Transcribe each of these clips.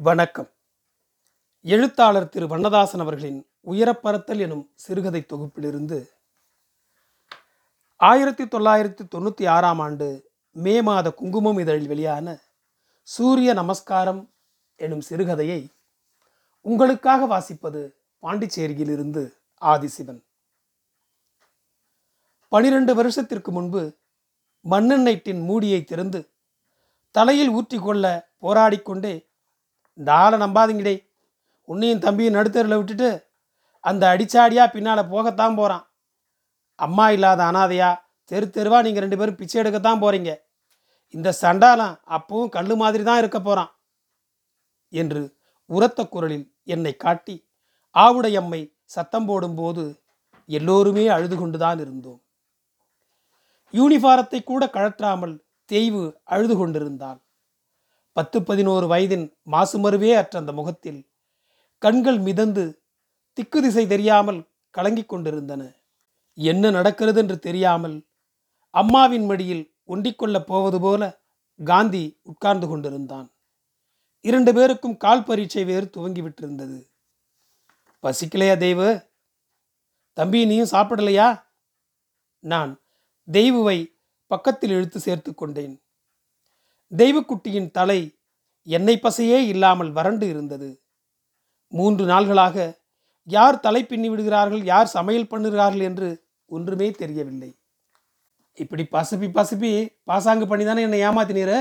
வணக்கம். எழுத்தாளர் திரு. வண்ணதாசன் அவர்களின் உயரப்பறத்தல் எனும் சிறுகதை தொகுப்பிலிருந்து ஆயிரத்தி தொள்ளாயிரத்தி தொண்ணூற்றி ஆறாம் ஆண்டு மே மாத குங்குமம் இதழில் வெளியான சூரிய நமஸ்காரம் எனும் சிறுகதையை உங்களுக்காக வாசிப்பது பாண்டிச்சேரியிலிருந்து ஆதிசிவன். பனிரெண்டு வருஷத்திற்கு முன்பு மண்ணெண்ணெய் மூடியை திறந்து தலையில் ஊற்றிக்கொள்ள போராடிக்கொண்டே இந்த ஆளை நம்பாதீங்கடே. உன்னையும் தம்பியும் நடுத்தரில் விட்டுட்டு அந்த அடிச்சாடியாக பின்னால் போகத்தான் போகிறான் அம்மா இல்லாத அனாதையா தெரு தெருவாக நீங்கள் ரெண்டு பேரும் பிச்சை எடுக்கத்தான் போகிறீங்க இந்த சண்டாலம் அப்பவும் கல் மாதிரி தான் இருக்க போகிறான் என்று உரத்த குரலில் என்னை காட்டி ஆவுடையம்மை சத்தம் போடும்போது எல்லோருமே அழுது கொண்டுதான் இருந்தோம். யூனிஃபாரத்தை கூட கழற்றாமல் தேய்வு அழுது கொண்டிருந்தாள். பத்து பதினோரு வயதின் மாசுமருவே அற்ற அந்த முகத்தில் கண்கள் மிதந்து திக்கு திசை தெரியாமல் கலங்கிக் கொண்டிருந்தன. என்ன நடக்கிறது என்று தெரியாமல் அம்மாவின் மடியில் ஒண்டிக்கொள்ளப் போவது போல காந்தி உட்கார்ந்து கொண்டிருந்தான். இரண்டு பேருக்கும் கால் பரீட்சை வேறு துவங்கிவிட்டிருந்தது பசிக்கலையா தெய்வு? தம்பி நீயும் சாப்பிடலையா? நான் தெய்வுவை பக்கத்தில் இழுத்து சேர்த்து கொண்டேன். தெய்வக்குட்டியின் தலை எண்ணெய் பசையே இல்லாமல் வறண்டு இருந்தது. மூன்று நாள்களாக யார் தலை பின்னி விடுகிறார்கள் யார் சமையல் பண்ணுகிறார்கள் என்று ஒன்றுமே தெரியவில்லை. இப்படி பசுப்பி பசுப்பி பாசாங்கு பண்ணி தானே என்னை ஏமாத்தினீர?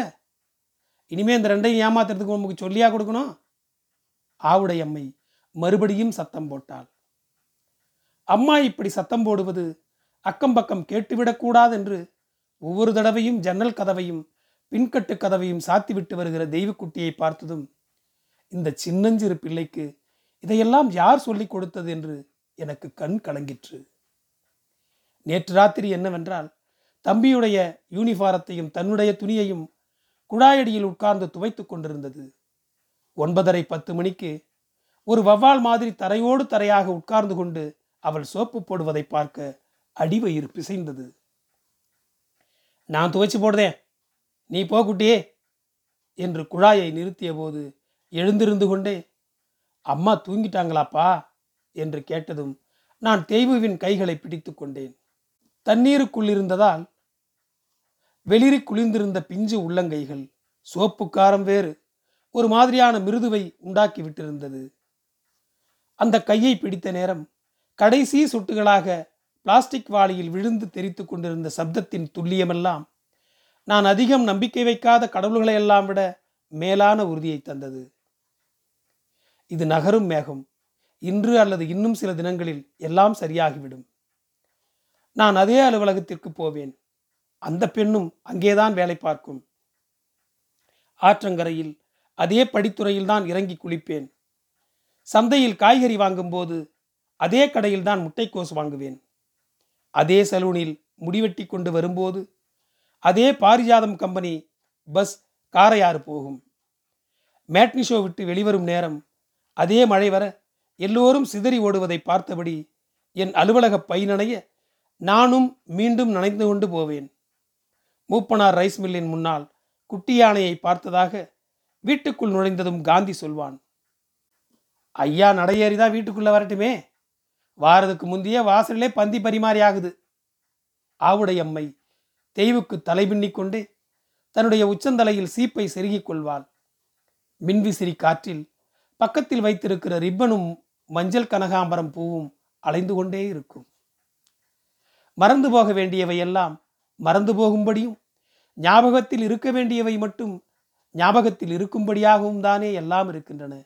இனிமே இந்த ரெண்டையும் ஏமாத்துறதுக்கு உங்களுக்கு சொல்லியா கொடுக்கணும்? ஆவுடை அம்மை மறுபடியும் சத்தம் போட்டாள். அம்மா இப்படி சத்தம் போடுவது அக்கம் பக்கம் கேட்டுவிடக்கூடாது என்று ஒவ்வொரு தடவையும் ஜன்னல் கதவையும் பின்கட்டு கதவையும் சாத்திவிட்டு வருகிற தெய்வக்குட்டியை பார்த்ததும் இந்த சின்னஞ்சிறு பிள்ளைக்கு இதையெல்லாம் யார் சொல்லிக் கொடுத்தது என்று எனக்கு கண் கலங்கிற்று. நேற்று ராத்திரி என்னவென்றால் தம்பியுடைய யூனிஃபாரத்தையும் தன்னுடைய துணியையும் குழாயடியில் உட்கார்ந்து துவைத்துக் கொண்டிருந்தது. ஒன்பதரை பத்து மணிக்கு ஒரு வவ்வால் மாதிரி தரையோடு தரையாக உட்கார்ந்து கொண்டு அவள் சோப்பு போடுவதை பார்க்க அடிவயிறு பிசைந்தது. நான் துவைச்சு போடுதேன் நீ போ குட்டியே என்று குழாயை நிறுத்திய போது எழுந்திருந்து கொண்டே அம்மா தூங்கிட்டாங்களாப்பா? என்று கேட்டதும் நான் தேய்வுவின் கைகளை பிடித்து கொண்டேன். தண்ணீருக்குள் இருந்ததால் வெளிரி குளிர்ந்திருந்த பிஞ்சு உள்ளங்கைகள் சோப்பு காரம் வேறு ஒரு மாதிரியான மிருதுவை உண்டாக்கி விட்டிருந்தது. அந்த கையை பிடித்த நேரம் கடைசி சொட்டுகளாக பிளாஸ்டிக் வாளியில் விழுந்து தெரித்து கொண்டிருந்த சப்தத்தின் துல்லியமெல்லாம் நான் அதிகம் நம்பிக்கை வைக்காத கடவுள்களை எல்லாம் விட மேலான உறுதியை தந்தது. இது நகரும் மேகம். இன்று அல்லது இன்னும் சில தினங்களில் எல்லாம் சரியாகிவிடும். நான் அதே அலுவலகத்திற்கு போவேன். அந்த பெண்ணும் அங்கேதான் வேலை பார்க்கும். ஆற்றங்கரையில் அதே படித்துறையில் தான் இறங்கி குளிப்பேன். சந்தையில் காய்கறி வாங்கும்போது அதே கடையில் தான் முட்டைக்கோஸ் வாங்குவேன். அதே சலூனில் முடிவெட்டி கொண்டு வரும்போது அதே பாரிஜாதம் கம்பெனி பஸ் காரையாறு போகும். மேட்னி ஷோ விட்டு வெளிவரும் நேரம் அதே மழை வர எல்லோரும் சிதறி ஓடுவதை பார்த்தபடி என் அலுவலக பை நனைய நானும் மீண்டும் நனைந்து கொண்டு போவேன். மூப்பனார் ரைஸ் மில்லின் முன்னால் குட்டி யானையை பார்த்ததாக வீட்டுக்குள் நுழைந்ததும் காந்தி சொல்வான் ஐயா நடையேறிதான் வீட்டுக்குள்ளே வரட்டுமே? வாரதுக்கு முந்தைய வாசலிலே பந்தி பரிமாறி ஆகுது. ஆவுடையம்மை தெய்வுக்கு தலை பின்னிக் கொண்டே தன்னுடைய உச்சந்தலையில் சீப்பை செருகிக் கொள்வாள். மின்விசிறி காற்றில் பக்கத்தில் வைத்திருக்கிற ரிப்பனும் மஞ்சள் கனகாம்பரம் பூவும் அலைந்து கொண்டே இருக்கும். மறந்து போக வேண்டியவையெல்லாம் மறந்து போகும்படியும் ஞாபகத்தில் இருக்க வேண்டியவை மட்டும் ஞாபகத்தில் இருக்கும்படியாகவும் தானே எல்லாம் இருக்கின்றன.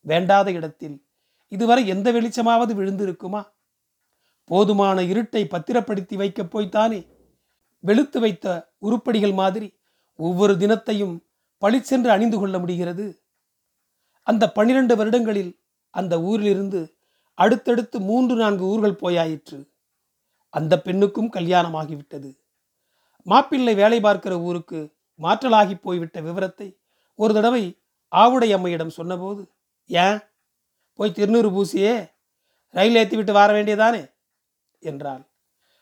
வேண்டாத இடத்தில் இதுவரை எந்த வெளிச்சமாவது விழுந்திருக்குமா? போதுமான இருட்டை பத்திரப்படுத்தி வைக்கப் போய்த்தானே? வெளுத்து வைத்த உருப்படிகள் மாதிரி ஒவ்வொரு தினத்தையும் பளிச்சென்று அணிந்து கொள்ள முடிகிறது. அந்த பன்னிரண்டு வருடங்களில் அந்த ஊரிலிருந்து அடுத்தடுத்து மூன்று நான்கு ஊர்கள் போயாயிற்று. அந்த பெண்ணுக்கும் கல்யாணமாகிவிட்டது. மாப்பிள்ளை வேலை பார்க்கிற ஊருக்கு மாற்றலாகி போய்விட்ட விவரத்தை ஒரு தடவை ஆவுடை அம்மையிடம் சொன்னபோது ஏன்? போய் திருநூறு பூசியே ரயில் ஏற்றி விட்டு வர வேண்டியதானே? என்றாள்.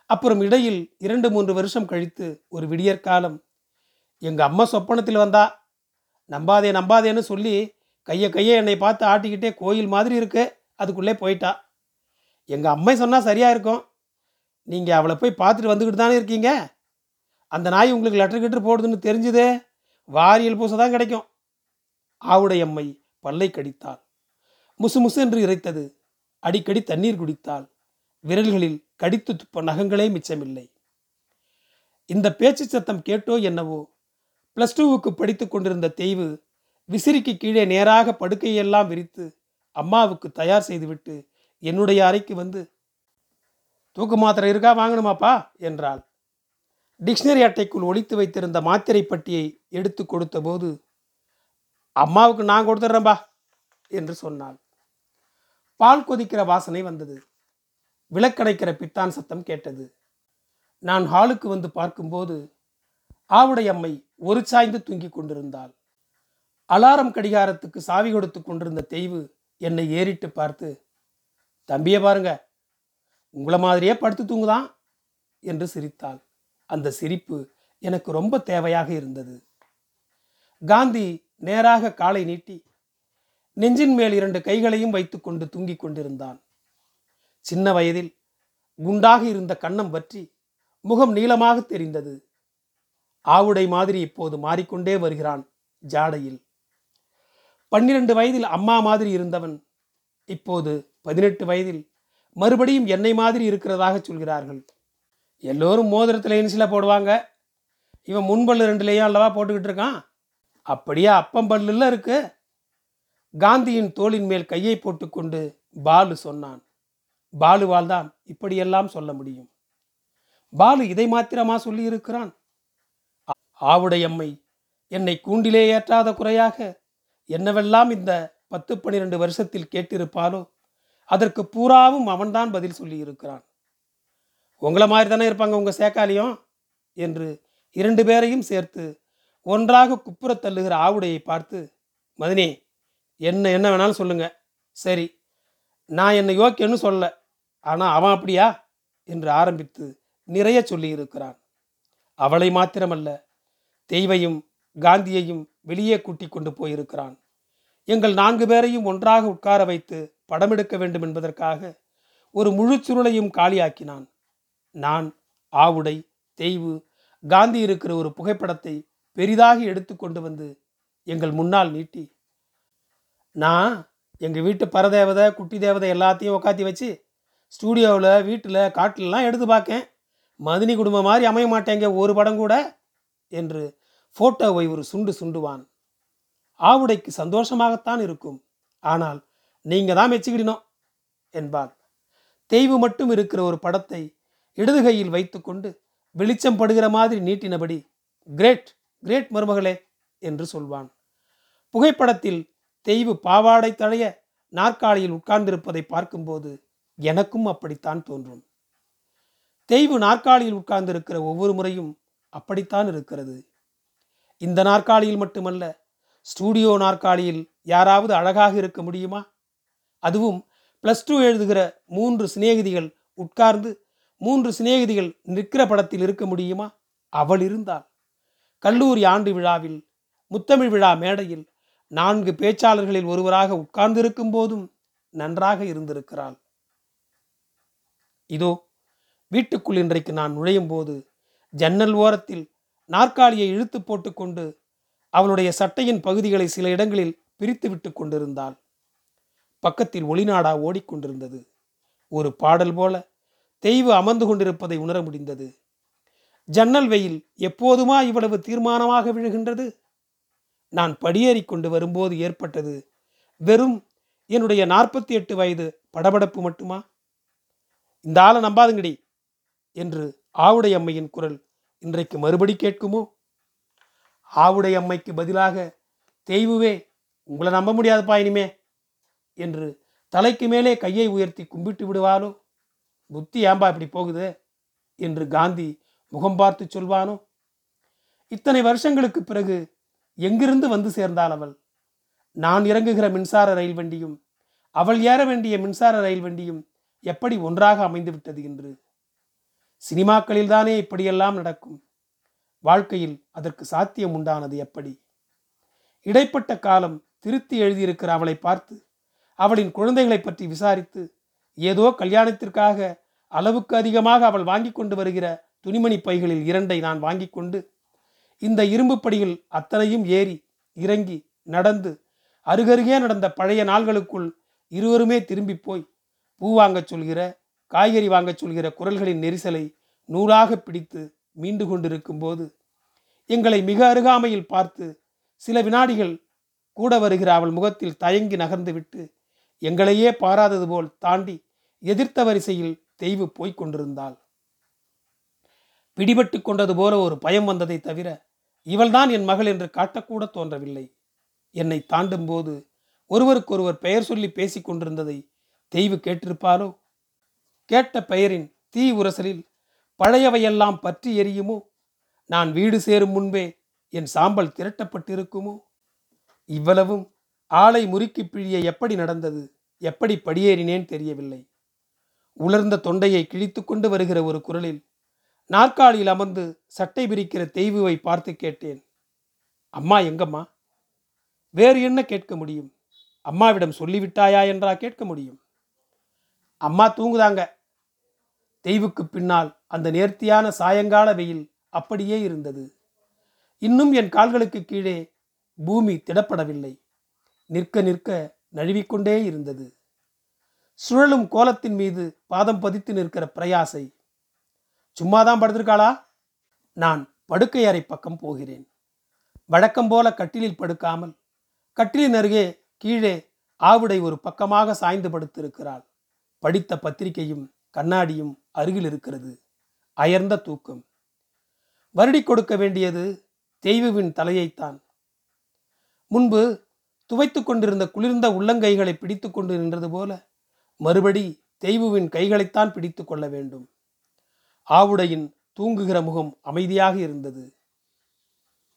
அப்புறம் இடையில் இரண்டு மூன்று வருஷம் கழித்து ஒரு விடியற்காலம் எங்கள் அம்மா சொப்பனத்தில் வந்தா நம்பாதே நம்பாதேன்னு சொல்லி கையை கையை என்னை பார்த்து ஆட்டிக்கிட்டே கோயில் மாதிரி இருக்கு அதுக்குள்ளே போயிட்டா. எங்கள் அம்மை சொன்னால் சரியாக இருக்கும். நீங்கள் அவளை போய் பார்த்துட்டு வந்துக்கிட்டு தானே இருக்கீங்க? அந்த நாய் உங்களுக்கு லெட்டர் கிட்டர் போடுதுன்னு தெரிஞ்சுதே வாரியல் பூசை தான் கிடைக்கும். ஆவுடை அம்மை பல்லை கடித்தாள். முசு முசு என்று இறைத்தது. அடிக்கடி தண்ணீர் குடித்தாள். விரல்களில் கடித்து துப்ப நகங்களே மிச்சமில்லை. இந்த பேச்சு சத்தம் கேட்டோ என்னவோ? பிளஸ் டூவுக்கு படித்து கொண்டிருந்த தெய்வு விசிறிக்கு கீழே நேராக படுக்கையெல்லாம் விரித்து அம்மாவுக்கு தயார் செய்துவிட்டு என்னுடைய அறைக்கு வந்து தூக்கு மாத்திரை இருக்கா? வாங்கணுமாப்பா? என்றாள். டிக்ஷனரி அட்டைக்குள் ஒழித்து வைத்திருந்த மாத்திரை பட்டியை எடுத்து கொடுத்தபோது அம்மாவுக்கு நான் கொடுத்துட்றேன்பா என்று சொன்னாள். பால் கொதிக்கிற வாசனை வந்தது. விளக்கடைக்கிற பித்தான் சத்தம் கேட்டது. நான் ஹாலுக்கு வந்து பார்க்கும்போது ஆவுடை அம்மை ஒரு சாய்ந்து தூங்கிக் கொண்டிருந்தாள். அலாரம் கடிகாரத்துக்கு சாவி கொடுத்து கொண்டிருந்த தெய்வு என்னை ஏறிட்டு பார்த்து தம்பியை பாருங்க உங்களை மாதிரியே படுத்து தூங்குதான் என்று சிரித்தாள். அந்த சிரிப்பு எனக்கு ரொம்ப தேவையாக இருந்தது. காந்தி நேராக காலை நீட்டி நெஞ்சின் மேல் இரண்டு கைகளையும் வைத்துக்கொண்டு தூங்கிக் கொண்டிருந்தான். சின்ன வயதில் குண்டாக இருந்த கண்ணம் பற்றி முகம் நீளமாக தெரிந்தது. ஆவுடை மாதிரி இப்போது மாறிக்கொண்டே வருகிறான் ஜாடையில். பன்னிரண்டு வயதில் அம்மா மாதிரி இருந்தவன் இப்போது பதினெட்டு வயதில் மறுபடியும் என்னை மாதிரி இருக்கிறதாக சொல்கிறார்கள். எல்லோரும் மோதிரத்தில் இன்சில போடுவாங்க. இவன் முன்பல்லு ரெண்டுலேயும் அல்லவா போட்டுக்கிட்டு இருக்கான்? அப்படியே அப்பம் பல்லுல இருக்கு? காந்தியின் தோளின் மேல் கையை போட்டுக்கொண்டு பாலு சொன்னான். பாலுவால் தான் இப்படியெல்லாம் சொல்ல முடியும். பாலு இதை மாத்திரமா சொல்லியிருக்கிறான்? ஆவுடையம்மை என்னை கூண்டிலே ஏற்றாத குறையாக என்னவெல்லாம் இந்த பத்து பன்னிரண்டு வருஷத்தில் கேட்டிருப்பாலோ அதற்கு பூராவும் அவன்தான் பதில் சொல்லி இருக்கிறான் உங்களை மாதிரி தானே இருப்பாங்க உங்கள் சேக்காலியும் என்று இரண்டு பேரையும் சேர்த்து ஒன்றாக குப்புற தள்ளுகிற ஆவுடையை பார்த்து மதினி என்ன என்ன வேணாலும் சொல்லுங்க. சரி நான் என்னை யோக்கியன்னு சொல்லலை. ஆனால் அவன் அப்படியா? என்று ஆரம்பித்து நிறைய சொல்லியிருக்கிறான். அவளை மாத்திரமல்ல தெய்வையும் காந்தியையும் வெளியே கூட்டி கொண்டு போயிருக்கிறான். எங்கள் நான்கு பேரையும் ஒன்றாக உட்கார வைத்து படம் எடுக்க வேண்டும் என்பதற்காக ஒரு முழு சுருளையும் காலியாக்கினான். நான் ஆவுடை தெய்வு காந்தி இருக்கிற ஒரு புகைப்படத்தை பெரிதாக எடுத்து கொண்டு வந்து எங்கள் முன்னால் நீட்டி நான் எங்கள் வீட்டு பரதேவதை குட்டி தேவதை எல்லாத்தையும் உக்காத்தி வச்சு ஸ்டூடியோவில் வீட்டில் காட்டிலலாம் எடுத்து பார்க்கேன். மதினி குடும்பம் மாதிரி அமைய மாட்டேங்க ஒரு படம் கூட என்று ஃபோட்டோவை ஒரு சுண்டு சுண்டுவான். ஆவுடைக்கு சந்தோஷமாகத்தான் இருக்கும். ஆனால் நீங்கள் தான் மெச்சுக்கிடணும் என்பார். தெய்வு மட்டும் இருக்கிற ஒரு படத்தை இடது கையில் வைத்துக்கொண்டு வெளிச்சம் படுகிற மாதிரி நீட்டினபடி கிரேட் கிரேட் மருமகளே என்று சொல்வான். புகைப்படத்தில் தெய்வு பாவாடை தழைய நாற்காலியில் உட்கார்ந்திருப்பதை பார்க்கும்போது எனக்கும் அப்படித்தான் தோன்றும். தெய்வு நாற்காலியில் உட்கார்ந்திருக்கிற ஒவ்வொரு முறையும் அப்படித்தான் இருக்கிறது. இந்த நாற்காலியில் மட்டுமல்ல ஸ்டூடியோ நாற்காலியில் யாராவது அழகாக இருக்க முடியுமா? அதுவும் ப்ளஸ் டூ எழுதுகிற மூன்று சிநேகிதிகள் உட்கார்ந்து மூன்று சிநேகிதிகள் நிற்கிற படத்தில் இருக்க முடியுமா? அவள் இருந்தாள். கல்லூரி ஆண்டு விழாவில் முத்தமிழ் விழா மேடையில் நான்கு பேச்சாளர்களில் ஒருவராக உட்கார்ந்திருக்கும் போதும் நன்றாக இருந்திருக்கிறாள். இதோ வீட்டுக்குள் இன்றைக்கு நான் நுழையும் போது ஜன்னல் ஓரத்தில் நாற்காலியை இழுத்து போட்டுக்கொண்டு அவளுடைய சட்டையின் பகுதிகளை சில இடங்களில் பிரித்து விட்டு கொண்டிருந்தாள். பக்கத்தில் ஒளிநாடா ஓடிக்கொண்டிருந்தது. ஒரு பாடல் போல தெய்வு அமர்ந்து கொண்டிருப்பதை உணர முடிந்தது. ஜன்னல் வெயில் எப்போதுமா இவ்வளவு தீர்மானமாக விழுகின்றது? நான் படியேறி கொண்டு வரும்போது ஏற்பட்டது வெறும் என்னுடைய நாற்பத்தி எட்டு வயது படபடப்பு மட்டுமா? இந்த ஆளை நம்பாதுங்கடி என்று ஆவுடை அம்மையின் குரல் இன்றைக்கு மறுபடி கேட்குமோ? ஆவுடை அம்மைக்கு பதிலாக தெய்வுவே உங்களை நம்ப முடியாதுப்பா இனிமே என்று தலைக்கு மேலே கையை உயர்த்தி கும்பிட்டு விடுவாளோ புத்தி ஏம்பா இப்படி போகுது? என்று காந்தி முகம் பார்த்து சொல்வானோ? இத்தனை வருஷங்களுக்கு பிறகு எங்கிருந்து வந்து சேர்ந்தாள் அவள்? நான் இறங்குகிற மின்சார ரயில் வண்டியும் அவள் ஏற வேண்டிய மின்சார ரயில் வண்டியும் எப்படி ஒன்றாக அமைந்துவிட்டது என்று. சினிமாக்களில் தானே இப்படியெல்லாம் நடக்கும். வாழ்க்கையில் அதற்கு சாத்தியம் உண்டானது எப்படி? இடைப்பட்ட காலம் திருத்தி எழுதியிருக்கிற அவளை பார்த்து அவளின் குழந்தைகளை பற்றி விசாரித்து ஏதோ கல்யாணத்திற்காக அளவுக்கு அதிகமாக அவள் வாங்கி கொண்டு வருகிற துணிமணி பைகளில் இரண்டை நான் வாங்கி கொண்டு இந்த இரும்பு படியில் அத்தனையும் ஏறி இறங்கி நடந்து அருகருகே நடந்த பழைய நாள்களுக்குள் இருவருமே திரும்பி போய் பூ வாங்கச் சொல்கிற காய்கறி வாங்கச் சொல்கிற குரல்களின் நெரிசலை நூறாக பிடித்து மீண்டு கொண்டிருக்கும் போது எங்களை மிக அருகாமையில் பார்த்து சில வினாடிகள் கூட வருகிற அவள் முகத்தில் தயங்கி நகர்ந்துவிட்டு எங்களையே பாராதது போல் தாண்டி எதிர்த்த வரிசையில் தெய்வு போய்க் கொண்டிருந்தாள். பிடிபட்டு கொண்டது போல ஒரு பயம் வந்ததை தவிர இவள்தான் என் மகள் என்று காட்டக்கூட தோன்றவில்லை. என்னை தாண்டும் போது ஒருவருக்கொருவர் பெயர் சொல்லி பேசிக் கொண்டிருந்ததை தெய்வு கேட்டிருப்பாரோ? கேட்ட பெயரின் தீ உரசலில் பழையவையெல்லாம் பற்றி எரியுமோ? நான் வீடு சேரும் முன்பே என் சாம்பல் திரட்டப்பட்டிருக்குமோ? இவ்வளவும் ஆளை முறுக்கி பிழிய எப்படி நடந்தது? எப்படி படியேறினேன் தெரியவில்லை. உலர்ந்த தொண்டையை கிழித்து கொண்டு வருகிற ஒரு குரலில் நாற்காலியில் அமர்ந்து சட்டை பிரிக்கிற தெய்வுவை பார்த்து கேட்டேன். அம்மா எங்கம்மா? வேறு என்ன கேட்க முடியும்? அம்மாவிடம் சொல்லிவிட்டாயா என்றா கேட்க முடியும்? அம்மா தூங்குதாங்க. தெய்வுக்கு பின்னால் அந்த நேர்த்தியான சாயங்கால வெயில் அப்படியே இருந்தது. இன்னும் என் கால்களுக்கு கீழே பூமி திடப்படவில்லை. நிற்க நிற்க நழுவிக்கொண்டே இருந்தது. சுழலும் கோலத்தின் மீது பாதம் பதித்து நிற்கிற பிரயாசை. சும்மாதான் படுத்திருக்காளா? நான் படுக்கை அறை பக்கம் போகிறேன். வழக்கம் போல கட்டிலில் படுக்காமல் கட்டிலின் அருகே கீழே ஆவுடை ஒரு பக்கமாக சாய்ந்து படுத்திருக்கிறாள். படித்த பத்திரிகையும் கண்ணாடியும் அருகில் இருக்கிறது. அயர்ந்த தூக்கம். வருடி கொடுக்க வேண்டியது தெய்வுவின் தலையைத்தான். முன்பு துவைத்து கொண்டிருந்த குளிர்ந்த உள்ளங்கைகளை பிடித்து கொண்டு நின்றது போல மறுபடி தெய்வுவின் கைகளைத்தான் பிடித்து கொள்ள வேண்டும். ஆவுடையின் தூங்குகிற முகம் அமைதியாக இருந்தது.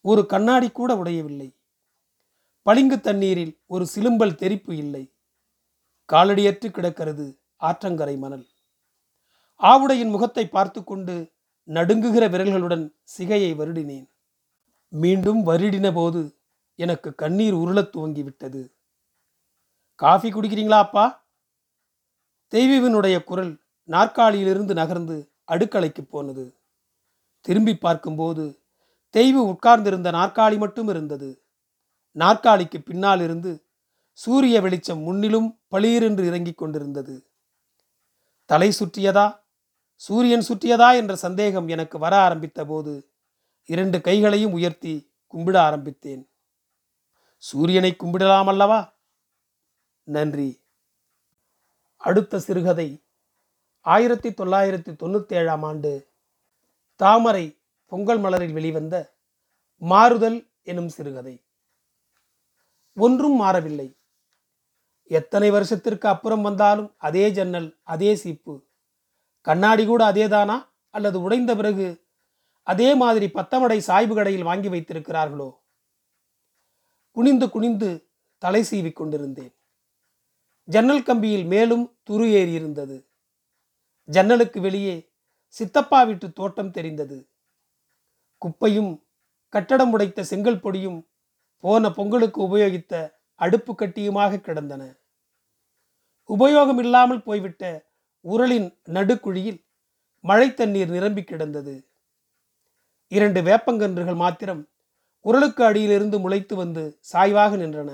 ஒரு கண்ணாடி கூட உடையவில்லை. பளிங்கு தண்ணீரில் ஒரு சிலும்பல் தெரிப்பு இல்லை. காலடியற்று கிடக்கிறது. ஆற்றங்கரை மணல். ஆவுடையின் முகத்தை பார்த்து கொண்டு நடுங்குகிற விரல்களுடன் சிகையை வருடினேன். மீண்டும் வருடின போது எனக்கு கண்ணீர் உருளத் துவங்கிவிட்டது. காஃபி குடிக்கிறீங்களா அப்பா? தெய்வீவனுடைய குரல் நாற்காலியிலிருந்து நகர்ந்து அடுக்கலைக்கு போனது. திரும்பி பார்க்கும்போது தெய்வு உட்கார்ந்திருந்த நாற்காலி மட்டும் இருந்தது. நாற்காலிக்கு பின்னால் இருந்து சூரிய வெளிச்சம் முன்னிலும் பளீரென்று இறங்கிக் கொண்டிருந்தது. தலை சுற்றியதா? சூரியன் சுற்றியதா? என்ற சந்தேகம் எனக்கு வர ஆரம்பித்த போது இரண்டு கைகளையும் உயர்த்தி கும்பிட ஆரம்பித்தேன். சூரியனை கும்பிடலாம் அல்லவா? நன்றி. அடுத்த சிறுகதை. ஆயிரத்தி தொள்ளாயிரத்தி தொண்ணூற்றேழாம் ஆண்டு தாமரை பொங்கல் மலரில் வெளிவந்த மாறுதல் எனும் சிறுகதை. ஒன்றும் மாறவில்லை. எத்தனை வருஷத்திற்கு அப்புறம் வந்தாலும் அதே ஜன்னல் அதே சீப்பு. கண்ணாடி கூட அதேதானா? அல்லது உடைந்த பிறகு அதே மாதிரி பத்தமடை சாய்வு கடையில் வாங்கி வைத்திருக்கிறார்களோ? குனிந்து குனிந்து தலை சீவி கொண்டிருந்தேன். ஜன்னல் கம்பியில் மேலும் துரு ஏறி இருந்தது ஜன்னலுக்கு வெளியே சித்தப்பா வீட்டு தோட்டம் தெரிந்தது. குப்பையும் கட்டடம் உடைத்த செங்கல் பொடியும் போன பொங்கலுக்கு உபயோகித்த அடுப்பு கட்டியுமாக கிடந்தன. உபயோகம் இல்லாமல் போய்விட்ட உரலின் நடுக்குழியில் மழை தண்ணீர் நிரம்பி கிடந்தது. இரண்டு வேப்பங்கன்றுகள் மாத்திரம் உரலுக்கு அடியிலிருந்து முளைத்து வந்து சாய்வாக நின்றன.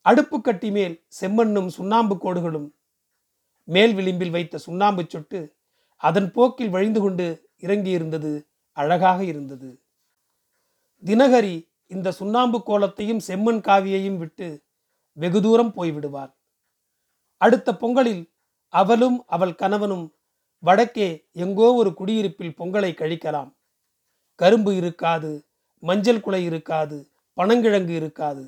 அடுப்பு கட்டி மேல் செம்மண்ணும் சுண்ணாம்பு கோடுகளும் மேல் விளிம்பில் வைத்த சுண்ணாம்பு சொட்டு அதன் போக்கில் வழிந்து கொண்டு இறங்கியிருந்தது அழகாக இருந்தது. தினகரி இந்த சுண்ணாம்பு கோலத்தையும் செம்மண் காவியையும் விட்டு வெகு தூரம் போய்விடுவார் அடுத்த பொங்கலில் அவளும் அவள் கணவனும் வடக்கே எங்கோ ஒரு குடியிருப்பில் பொங்கலை கழிக்கலாம். கரும்பு இருக்காது மஞ்சள் குலை இருக்காது பனங்கிழங்கு இருக்காது.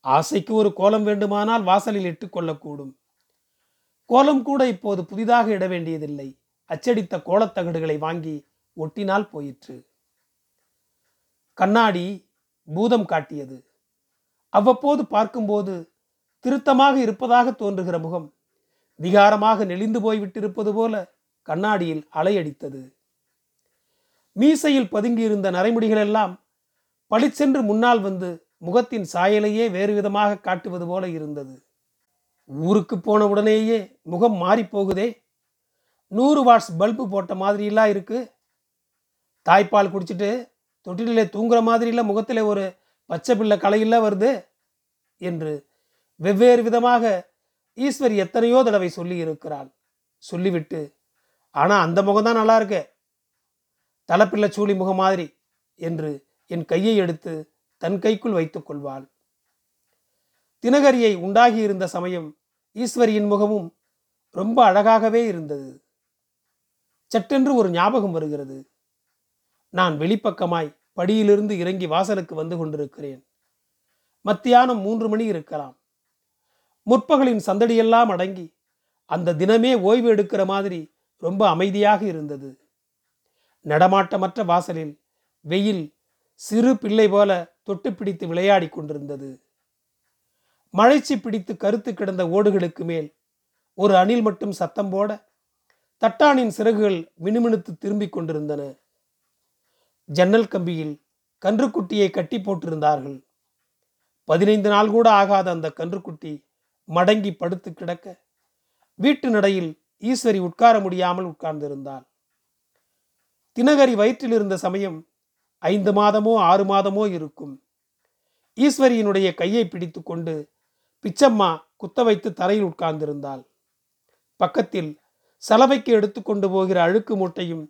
ஆசைக்கு ஒரு கோலம் வேண்டுமானால் வாசலில் இட்டு கொள்ளக்கூடும். கோலம் கூட இப்போது புதிதாக இட வேண்டியதில்லை. அச்சடித்த கோலத்தகடுகளை வாங்கி ஒட்டினால் போயிற்று. கண்ணாடி பூதம் காட்டியது. அவ்வப்போது பார்க்கும்போது திருத்தமாக இருப்பதாக தோன்றுகிற முகம் விகாரமாக நெளிந்து போய்விட்டிருப்பது போல கண்ணாடியில் அலையடித்தது மீசையில் பதுங்கியிருந்த நரைமுடிகளெல்லாம் பளிச்சென்று முன்னால் வந்து முகத்தின் சாயலையே வேறு விதமாக காட்டுவது போல இருந்தது. ஊருக்கு போன உடனேயே முகம் மாறி போகுதே நூறு வாட்ஸ் பல்பு போட்ட மாதிரிலாம் இருக்கு. தாய்ப்பால் குடிச்சிட்டு தொட்டிலே தூங்குற இல்லை முகத்தில் ஒரு பச்சை பிள்ளை கலையில்ல வருது என்று வெவ்வேறு விதமாக ஈஸ்வரி எத்தனையோ தடவை சொல்லி இருக்கிறாள் சொல்லிவிட்டு ஆனால் அந்த முகம்தான் நல்லா இருக்கு. தலைப்பிள்ளை சூழி முகம் மாதிரி என்று என் கையை எடுத்து தன் கைக்குள் வைத்துக் கொள்வாள். தினகரியை உண்டாகி இருந்த சமயம் ஈஸ்வரியின் முகமும் ரொம்ப அழகாகவே இருந்தது. சட்டென்று ஒரு ஞாபகம் வருகிறது. நான் வெளிப்பக்கமாய் படியிலிருந்து இறங்கி வாசலுக்கு வந்து கொண்டிருக்கிறேன். மத்தியானம் மூன்று மணி இருக்கலாம். முற்பகலின் சந்தடியெல்லாம் அடங்கி அந்த தினமே ஓய்வு எடுக்கிற மாதிரி ரொம்ப அமைதியாக இருந்தது. நடமாட்டமற்ற வாசலில் வெயில் சிறு பிள்ளை போல தொட்டு பிடித்து விளையாடி கொண்டிருந்தது. மழைச்சி பிடித்து கருத்து கிடந்த ஓடுகளுக்கு மேல் ஒரு அணில் மட்டும் சத்தம் போட தட்டானின் சிறகுகள் மினுமினுத்து திரும்பிக் கொண்டிருந்தன. ஜன்னல் கம்பியில் கன்றுக்குட்டியை கட்டி போட்டிருந்தார்கள். பதினைந்து நாள் கூட ஆகாத அந்த கன்றுக்குட்டி மடங்கி படுத்து கிடக்க வீட்டு நடையில் ஈஸ்வரி உட்கார முடியாமல் உட்கார்ந்திருந்தாள். தினகரி வயிற்றில் இருந்த சமயம் ஐந்து மாதமோ ஆறு மாதமோ இருக்கும். ஈஸ்வரியினுடைய கையை பிடித்து கொண்டு பிச்சம்மா குத்த வைத்து தரையில் உட்கார்ந்திருந்தாள். பக்கத்தில் சலவைக்கு எடுத்துக்கொண்டு போகிற அழுக்கு மூட்டையும்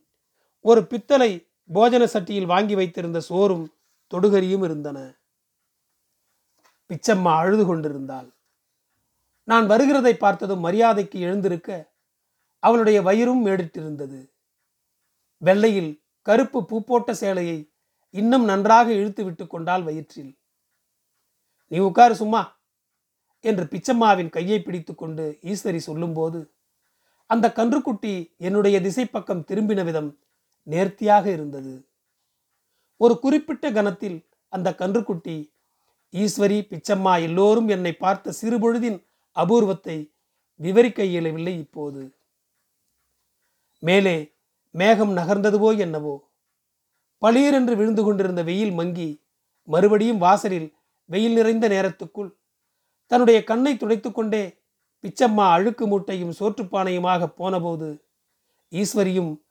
ஒரு பித்தளை போஜன சட்டியில் வாங்கி வைத்திருந்த சோறும் தொடுகரியும் இருந்தன. பிச்சம்மா அழுது கொண்டிருந்தாள். நான் வருகிறதை பார்த்ததும் மரியாதைக்கு எழுந்திருக்க அவளுடைய வயிறும் மேடிட்டிருந்தது. வெள்ளையில் கருப்பு பூப்போட்ட சேலையை இன்னும் நன்றாக இழுத்து விட்டு கொண்டாள் வயிற்றில். நீ உட்காரு சும்மா என்று பிச்சம்மாவின் கையை பிடித்து கொண்டு ஈஸ்வரி சொல்லும்போது அந்த கன்றுக்குட்டி என்னுடைய திசை பக்கம் திரும்பின விதம் நேர்த்தியாக இருந்தது. ஒரு குறிப்பிட்ட கணத்தில் அந்த கன்றுக்குட்டி ஈஸ்வரி பிச்சம்மா எல்லோரும் என்னை பார்த்த சிறுபொழுதின் அபூர்வத்தை விவரிக்க இயலவில்லை இப்போது. மேலே மேகம் நகர்ந்ததுவோ என்னவோ. பளீரென்று விழுந்து கொண்டிருந்த வெயில் மங்கி மறுபடியும் வாசலில் வெயில் நிறைந்த நேரத்துக்குள் தன்னுடைய கண்ணை துடைத்துக்கொண்டே பிச்சம்மா அழுக்கு மூட்டையும் சோற்றுப்பானையுமாக போனபோது ஈஸ்வரியும்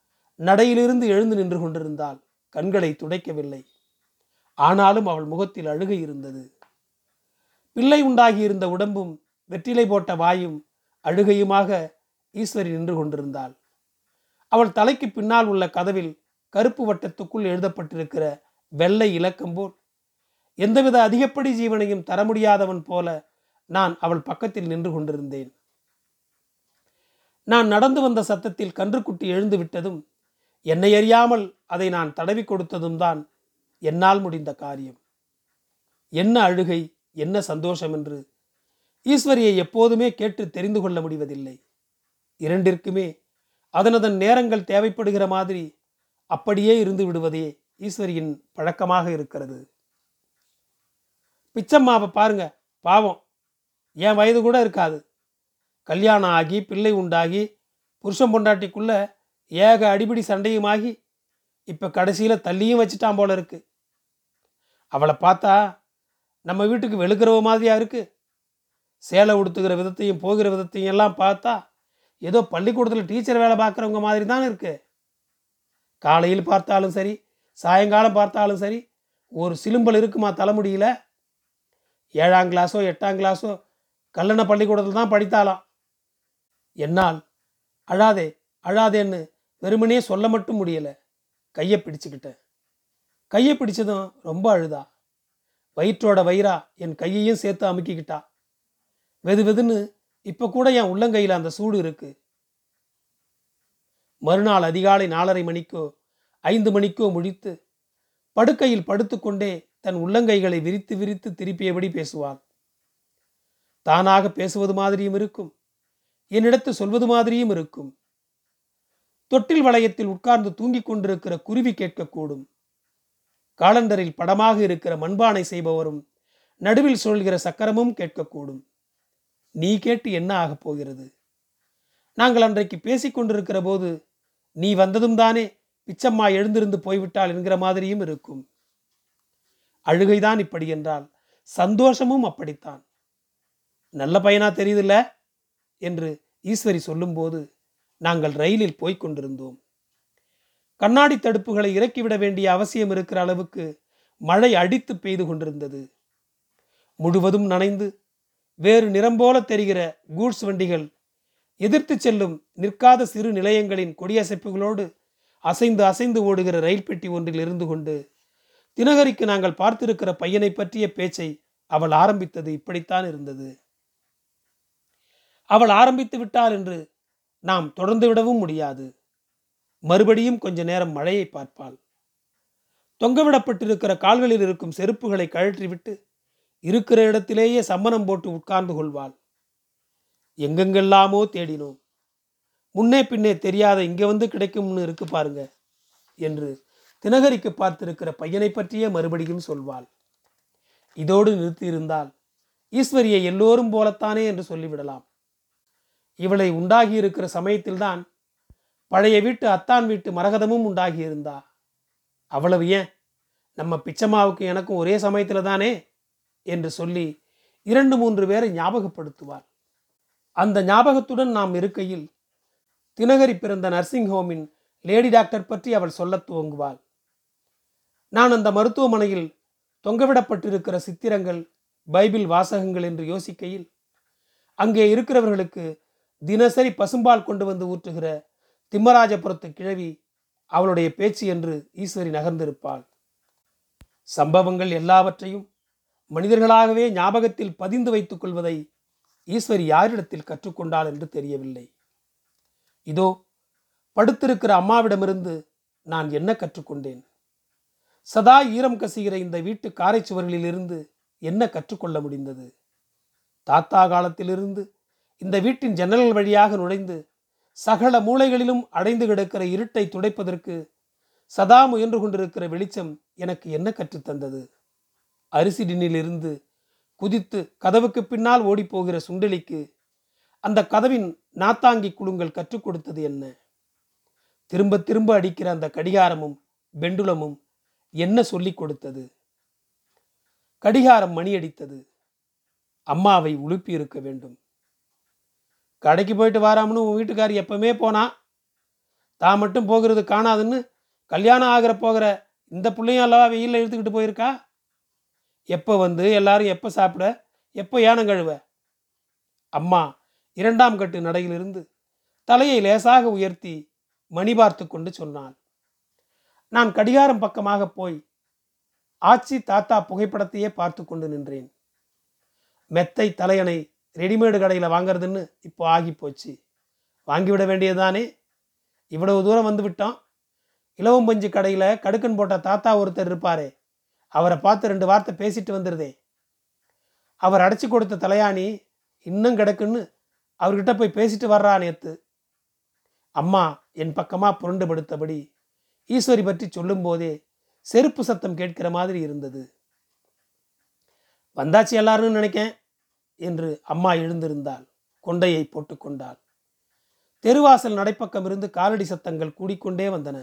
நடையிலிருந்து எழுந்து நின்று கொண்டிருந்தாள் கண்களை துடைக்கவில்லை. ஆனாலும் அவள் முகத்தில் அழுகை இருந்தது. பிள்ளை உண்டாகியிருந்த உடம்பும் வெற்றிலை போட்ட வாயும் அழுகையுமாக ஈஸ்வரி நின்று கொண்டிருந்தாள். அவள் தலைக்கு பின்னால் உள்ள கதவில் கருப்பு வட்டத்துக்குள் எழுதப்பட்டிருக்கிற வெள்ளை இலக்கம் போல் எந்தவித அதிகப்படி ஜீவனையும் தர முடியாதவன் போல நான் அவள் பக்கத்தில் நின்று கொண்டிருந்தேன். நான் நடந்து வந்த சத்தத்தில் கன்றுக்குட்டி எழுந்து விட்டதும் என்னை அறியாமல் அதை நான் தடவி கொடுத்ததும் தான் என்னால் முடிந்த காரியம். என்ன அழுகை என்ன சந்தோஷம் என்று ஈஸ்வரியை எப்போதுமே கேட்டு தெரிந்து கொள்ள முடிவதில்லை. இரண்டிற்குமே அதனதன் நேரங்கள் தேவைப்படுகிற மாதிரி அப்படியே இருந்து விடுவதே ஈஸ்வரியின் பழக்கமாக இருக்கிறது. பிச்சம்மாவை பாருங்க பாவம். என் வயது கூட இருக்காது. கல்யாணம் ஆகி பிள்ளை உண்டாகி புருஷன் பொண்டாட்டிக்குள்ளே ஏக அடிபிடி சண்டையுமாகி இப்போ கடைசியில் தள்ளியும் வச்சுட்டான் போல இருக்கு. அவளை பார்த்தா நம்ம வீட்டுக்கு வெளுக்கிறவ மாதிரியா இருக்கு. சேலை உடுத்துகிற விதத்தையும் போகிற விதத்தையும் எல்லாம் பார்த்தா ஏதோ பள்ளிக்கூடத்தில் டீச்சர் வேலை பார்க்குறவங்க மாதிரி தான் இருக்கு. காலையில் பார்த்தாலும் சரி சாயங்காலம் பார்த்தாலும் சரி ஒரு சிலும்பல் இருக்குமா தலைமுடியில்? ஏழாம் கிளாஸோ எட்டாம் கிளாஸோ கல்லண பள்ளிக்கூடத்தில் தான் படித்தாலாம் என்னால் அழாதே அழாதேன்னு வெறுமனே சொல்ல மட்டும் முடியலை. கையை பிடிச்சுக்கிட்டேன். கையை பிடிச்சதும் ரொம்ப அழுதா. வயிற்றோட வயிறா என் கையையும் சேர்த்து அமுக்கிக்கிட்டா. வெது வெதுன்னு இப்போ கூட என் உள்ளங்கையில் அந்த சூடு இருக்கு. மறுநாள் அதிகாலை நாலரை மணிக்கோ ஐந்து மணிக்கோ முடித்து படுக்கையில் படுத்துக்கொண்டே தன் உள்ளங்கைகளை விரித்து விரித்து திருப்பியபடி பேசுவாள். தானாக பேசுவது மாதிரியும் இருக்கும். என்னிடத்து சொல்வது மாதிரியும் இருக்கும். தொட்டில் வளையத்தில் உட்கார்ந்து தூங்கிக் கொண்டிருக்கிற குருவி கேட்கக்கூடும். காலண்டரில் படமாக இருக்கிற மண்பானை செய்பவரும் நடுவில் சொல்கிற சக்கரமும் கேட்கக்கூடும். நீ கேட்டு என்ன ஆகப் போகிறது? நாங்கள் அன்றைக்கு பேசிக்கொண்டிருக்கிற போது நீ வந்ததும் தானே பிச்சம்மா எழுந்திருந்து போய்விட்டாள் என்கிற மாதிரியும் இருக்கும். அழுகைதான் இப்படி என்றால் சந்தோஷமும் அப்படித்தான். நல்ல பையனா தெரியுதில்ல? என்று ஈஸ்வரி சொல்லும்போது நாங்கள் ரயிலில் போய்க் கொண்டிருந்தோம். கண்ணாடி தடுப்புகளை இறக்கிவிட வேண்டிய அவசியம் இருக்கிற அளவுக்கு மழை அடித்து பெய்து கொண்டிருந்தது. முழுவதும் நனைந்து வேறு நிறம் போல தெரிகிற கூட்ஸ் வண்டிகள் எதிர்த்து செல்லும் நிற்காத சிறு நிலையங்களின் கொடியசைப்புகளோடு அசைந்து அசைந்து ஓடுகிற ரயில் பெட்டி ஒன்றில் இருந்து கொண்டு தினகரிக்கு நாங்கள் பார்த்திருக்கிற பையனை பற்றிய பேச்சை அவள் ஆரம்பித்தது இப்படித்தான் இருந்தது. அவள் ஆரம்பித்து விட்டாள் என்று நாம் தொடர்ந்து விடவும் முடியாது. மறுபடியும் கொஞ்ச நேரம் மழையை பார்ப்பாள். தொங்கவிடப்பட்டிருக்கிற கால்களில் இருக்கும் செருப்புகளை கழற்றிவிட்டு இருக்கிற இடத்திலேயே சம்மணம் போட்டு உட்கார்ந்து கொள்வாள். எங்கெங்கெல்லாமோ தேடினோம். முன்னே பின்னே தெரியாத இங்கே வந்து கிடைக்கும்னு இருக்கு பாருங்க என்று தினகரிக்கு பார்த்திருக்கிற பையனை பற்றியே மறுபடியும் சொல்வாள். இதோடு நிறுத்தியிருந்தால் ஈஸ்வரியை எல்லோரும் போலத்தானே என்று சொல்லிவிடலாம். இவளை உண்டாகி இருக்கிற சமயத்தில்தான் பழைய வீட்டு அத்தான் வீட்டு மரகதமும் உண்டாகியிருந்தா. அவ்வளவு ஏன்? நம்ம பிச்சம்மாவுக்கு எனக்கும் ஒரே சமயத்தில் தானே என்று சொல்லி இரண்டு மூன்று பேரை ஞாபகப்படுத்துவார் அந்த ஞாபகத்துடன் நாம் இருக்கையில் தினகரி பிறந்த நர்சிங் ஹோமின் லேடி டாக்டர் பற்றி அவள் சொல்லத் துவங்குவாள். நான் அந்த மருத்துவமனையில் தொங்கவிடப்பட்டிருக்கிற சித்திரங்கள் பைபிள் வாசகங்கள் என்று யோசிக்கையில் அங்கே இருக்கிறவர்களுக்கு தினசரி பசும்பால் கொண்டு வந்து ஊற்றுகிற திம்மராஜபுரத்து கிழவி அவளுடைய பேச்சு என்று ஈஸ்வரி நகர்ந்திருப்பாள். சம்பவங்கள் எல்லாவற்றையும் மனிதர்களாகவே ஞாபகத்தில் பதிந்து வைத்துக் கொள்வதை ஈஸ்வரி யாரிடத்தில் கற்றுக்கொண்டாள் என்று தெரியவில்லை. இதோ படுத்திருக்கிற அம்மாவிடமிருந்து நான் என்ன கற்றுக்கொண்டேன்? சதா ஈரம் கசிகிற இந்த வீட்டு காரை சுவர்களிலிருந்து என்ன கற்றுக்கொள்ள முடிந்தது? தாத்தா காலத்திலிருந்து இந்த வீட்டின் ஜன்னல்கள் வழியாக நுழைந்து சகல மூலைகளிலும் அடைந்து கிடக்கிற இருட்டை துடைப்பதற்கு சதா முயன்று கொண்டிருக்கிற வெளிச்சம் எனக்கு என்ன கற்றுத்தந்தது அரிசிடினிலிருந்து குதித்து கதவுக்கு பின்னால் ஓடிப்போகிற சுண்டலிக்கு அந்த கதவின் நாத்தாங்கி குழுங்கள் கற்றுக் கொடுத்தது என்ன? திரும்ப திரும்ப அடிக்கிற அந்த கடிகாரமும் பெண்டுலமும் என்ன சொல்லிக் கொடுத்தது? கடிகாரம் மணியடித்தது. அம்மாவை உழுப்பி இருக்க வேண்டும். கடைக்கு போயிட்டு வாராமனு உன் வீட்டுக்காரி எப்பவுமே போனா தான் மட்டும் போகிறது காணாதுன்னு கல்யாணம் ஆகிற போகிற இந்த பிள்ளையும் அல்லவா வெயிலில் இழுத்துக்கிட்டு போயிருக்கா? எப்போ வந்து எல்லாரும் எப்போ சாப்பிட எப்போ யானம் கழுவ? அம்மா இரண்டாம் கட்டு நடையிலிருந்து தலையை லேசாக உயர்த்தி மணி பார்த்து கொண்டு சொன்னாள். நான் கடிகாரம் பக்கமாக போய் ஆச்சி தாத்தா புகைப்படத்தையே பார்த்து கொண்டு நின்றேன். மெத்தை தலையணை ரெடிமேடு கடையில் வாங்குறதுன்னு இப்போ ஆகி போச்சு வாங்கிவிட வேண்டியதுதானே? இவ்வளவு தூரம் வந்து விட்டோம். இலவம்பஞ்சு கடையில் கடுக்கன் போட்ட தாத்தா ஒருத்தர் இருப்பாரே அவரை பார்த்து ரெண்டு வார்த்தை பேசிட்டு வந்துருதே. அவர் அடைச்சி கொடுத்த தலையாணி இன்னும் கிடக்குன்னு அவர்கிட்ட போய் பேசிட்டு வர்றா நேத்து. அம்மா என் பக்கமாக புரண்டு படுத்தபடி ஈஸ்வரி பற்றி சொல்லும்போதே செருப்பு சத்தம் கேட்கிற மாதிரி இருந்தது. வந்தாச்சு எல்லாருன்னு நினைக்கேன். என்று அம்மா எழுந்திருந்தாள். கொண்டையை போட்டுக்கொண்டாள். தெருவாசல் நடைப்பக்கம் இருந்து காலடி சத்தங்கள் கூடிக்கொண்டே வந்தன.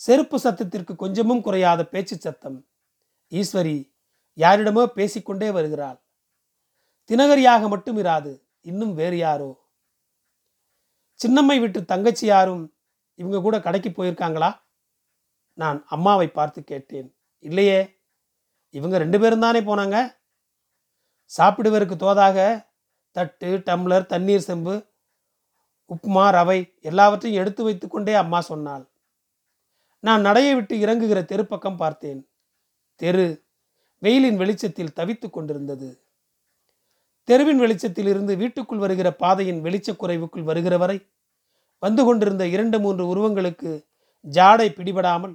செருப்பு சத்தத்திற்கு கொஞ்சமும் குறையாத பேச்சு சத்தம். ஈஸ்வரி யாரிடமோ பேசிக்கொண்டே வருகிறாள். தினகரியாக மட்டும் இராது இன்னும் வேறு யாரோ? சின்னம்மை விட்டு தங்கச்சி யாரும் இவங்க கூட கடைக்கு போயிருக்காங்களா? நான் அம்மாவை பார்த்து கேட்டேன். இல்லையே இவங்க ரெண்டு பேரும் தானே போனாங்க? சாப்பிடுவதற்கு தோதாக தட்டு டம்ளர் தண்ணீர் செம்பு உப்புமா ரவை எல்லாவற்றையும் எடுத்து வைத்துக்கொண்டே அம்மா சொன்னாள். நான் நடையை விட்டு இறங்குகிற தெருப்பக்கம் பார்த்தேன். தெரு வெயிலின் வெளிச்சத்தில் தவித்துக் கொண்டிருந்தது. தெருவின் வெளிச்சத்தில் இருந்து வீட்டுக்குள் வருகிற பாதையின் வெளிச்சக் குறைவுக்குள் வருகிற வரை வந்து கொண்டிருந்த இரண்டு மூன்று உருவங்களுக்கு ஜாடை பிடிபடாமல்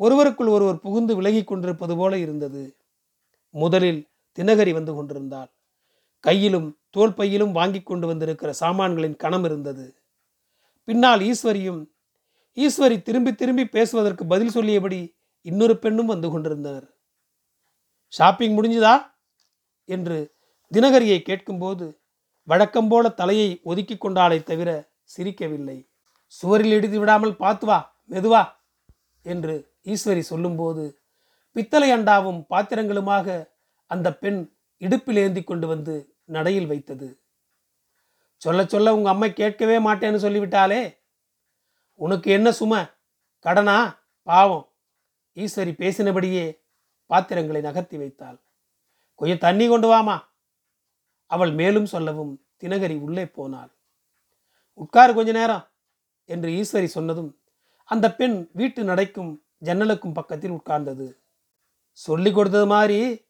ஒருவருக்குள் ஒருவர் புகுந்து விலகி கொண்டிருப்பது போல இருந்தது. முதலில் தினகரி வந்து கொண்டிருந்தாள். கையிலும் தோல் பையிலும் வாங்கி கொண்டு வந்திருக்கிற சாமான்களின் கணம் இருந்தது. பின்னால் ஈஸ்வரியும் ஈஸ்வரி திரும்பி திரும்பி பேசுவதற்கு பதில் சொல்லியபடி இன்னொரு பெண்ணும் வந்து கொண்டிருந்தனர். ஷாப்பிங் முடிஞ்சுதா? என்று தினகரியை கேட்கும்போது வழக்கம் போல தலையை ஒதுக்கி கொண்டாலே தவிர சிரிக்கவில்லை. சுவரில் இடித்து விடாமல் பார்த்து வா மெதுவா என்று ஈஸ்வரி சொல்லும்போது பித்தளை அண்டாவும் பாத்திரங்களுமாக அந்த பெண் இடுப்பில் ஏந்தி கொண்டு வந்து நடையில் வைத்தது. சொல்ல சொல்ல உங்க அம்மை கேட்கவே மாட்டேன்னு சொல்லிவிட்டாலே உனக்கு என்ன சும? கடனா? பாவம். ஈஸ்வரி பேசினபடியே பாத்திரங்களை நகர்த்தி வைத்தாள். கொஞ்சம் தண்ணி கொண்டு வாமா. அவள் மேலும் சொல்லவும் தினகரி உள்ளே போனாள். உட்காரு கொஞ்ச நேரம் என்று ஈஸ்வரி சொன்னதும் அந்த பெண் வீட்டு நடைக்கும் ஜன்னலுக்கும் பக்கத்தில் உட்கார்ந்தது. சொல்லி கொடுத்தது மாதிரி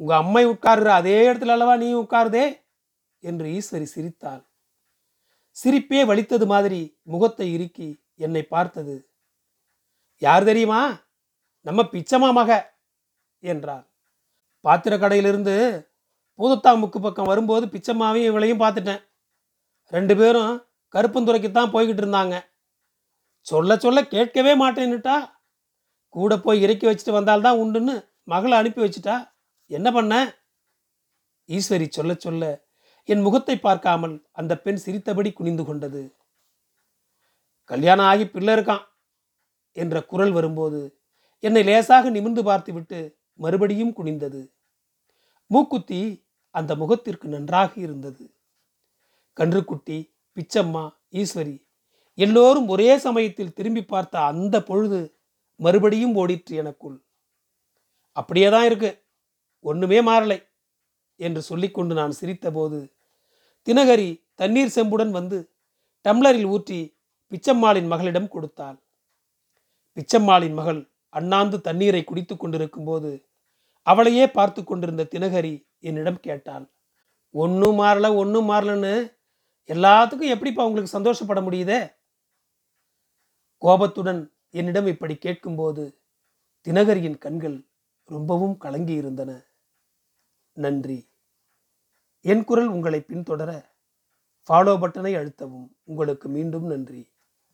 உங்க அம்மை உட்காருற அதே இடத்துல அல்லவா நீ உட்காருதே? என்று ஈஸ்வரி சிரித்தாள். சிரிப்பே வலித்தது மாதிரி முகத்தை இறுக்கி என்னை பார்த்தது. யார் தெரியுமா? நம்ம பிச்சமா மக என்றார் பாத்திர கடையிலிருந்து பூதத்தாமுக்கு பக்கம் வரும்போது பிச்சம்மாவையும் இவளையும் பார்த்துட்டேன். ரெண்டு பேரும் கருப்பந்துறைக்கு தான் போய்கிட்டு இருந்தாங்க. சொல்ல சொல்ல கேட்கவே மாட்டேன்னுட்டா? கூட போய் இறக்கி வச்சுட்டு வந்தால்தான் உண்டுன்னு மகளை அனுப்பி வச்சுட்டா? என்ன பண்ண? ஈஸ்வரி சொல்ல சொல்ல என் முகத்தை பார்க்காமல் அந்த பெண் சிரித்தபடி குனிந்து கொண்டது. கல்யாணம் ஆகி பிள்ளை இருக்கான் என்ற குரல் வரும்போது என்னை லேசாக நிமிர்ந்து பார்த்துவிட்டு மறுபடியும் குனிந்தது. மூக்குத்தி அந்த முகத்திற்கு நன்றாக இருந்தது. கன்றுக்குட்டி பிச்சம்மா ஈஸ்வரி எல்லோரும் ஒரே சமயத்தில் திரும்பி பார்த்த அந்த பொழுது மறுபடியும் ஓடிற்று எனக்குள். அப்படியே தான் இருக்கு. ஒன்றுமே மாறலை என்று சொல்லிக்கொண்டு நான் சிரித்தபோது தினகரி தண்ணீர் செம்புடன் வந்து டம்ளரில் ஊற்றி பிச்சம்மாளின் மகளிடம் கொடுத்தாள். பிச்சம்மாளின் மகள் அண்ணாந்து தண்ணீரை குடித்து கொண்டிருக்கும் போது அவளையே பார்த்து கொண்டிருந்த தினகரி என்னிடம் கேட்டாள். ஒன்றும் மாறல ஒன்றும் மாறலன்னு எல்லாத்துக்கும் எப்படிப்பா உங்களுக்கு சந்தோஷப்பட முடியுதே? கோபத்துடன் என்னிடம் இப்படி கேட்கும்போது தினகரியின் கண்கள் ரொம்பவும் கலங்கி இருந்தன நன்றி. என் குரல் உங்களை பின்தொடர ஃபாலோ பட்டனை அழுத்தவும். உங்களுக்கு மீண்டும் நன்றி.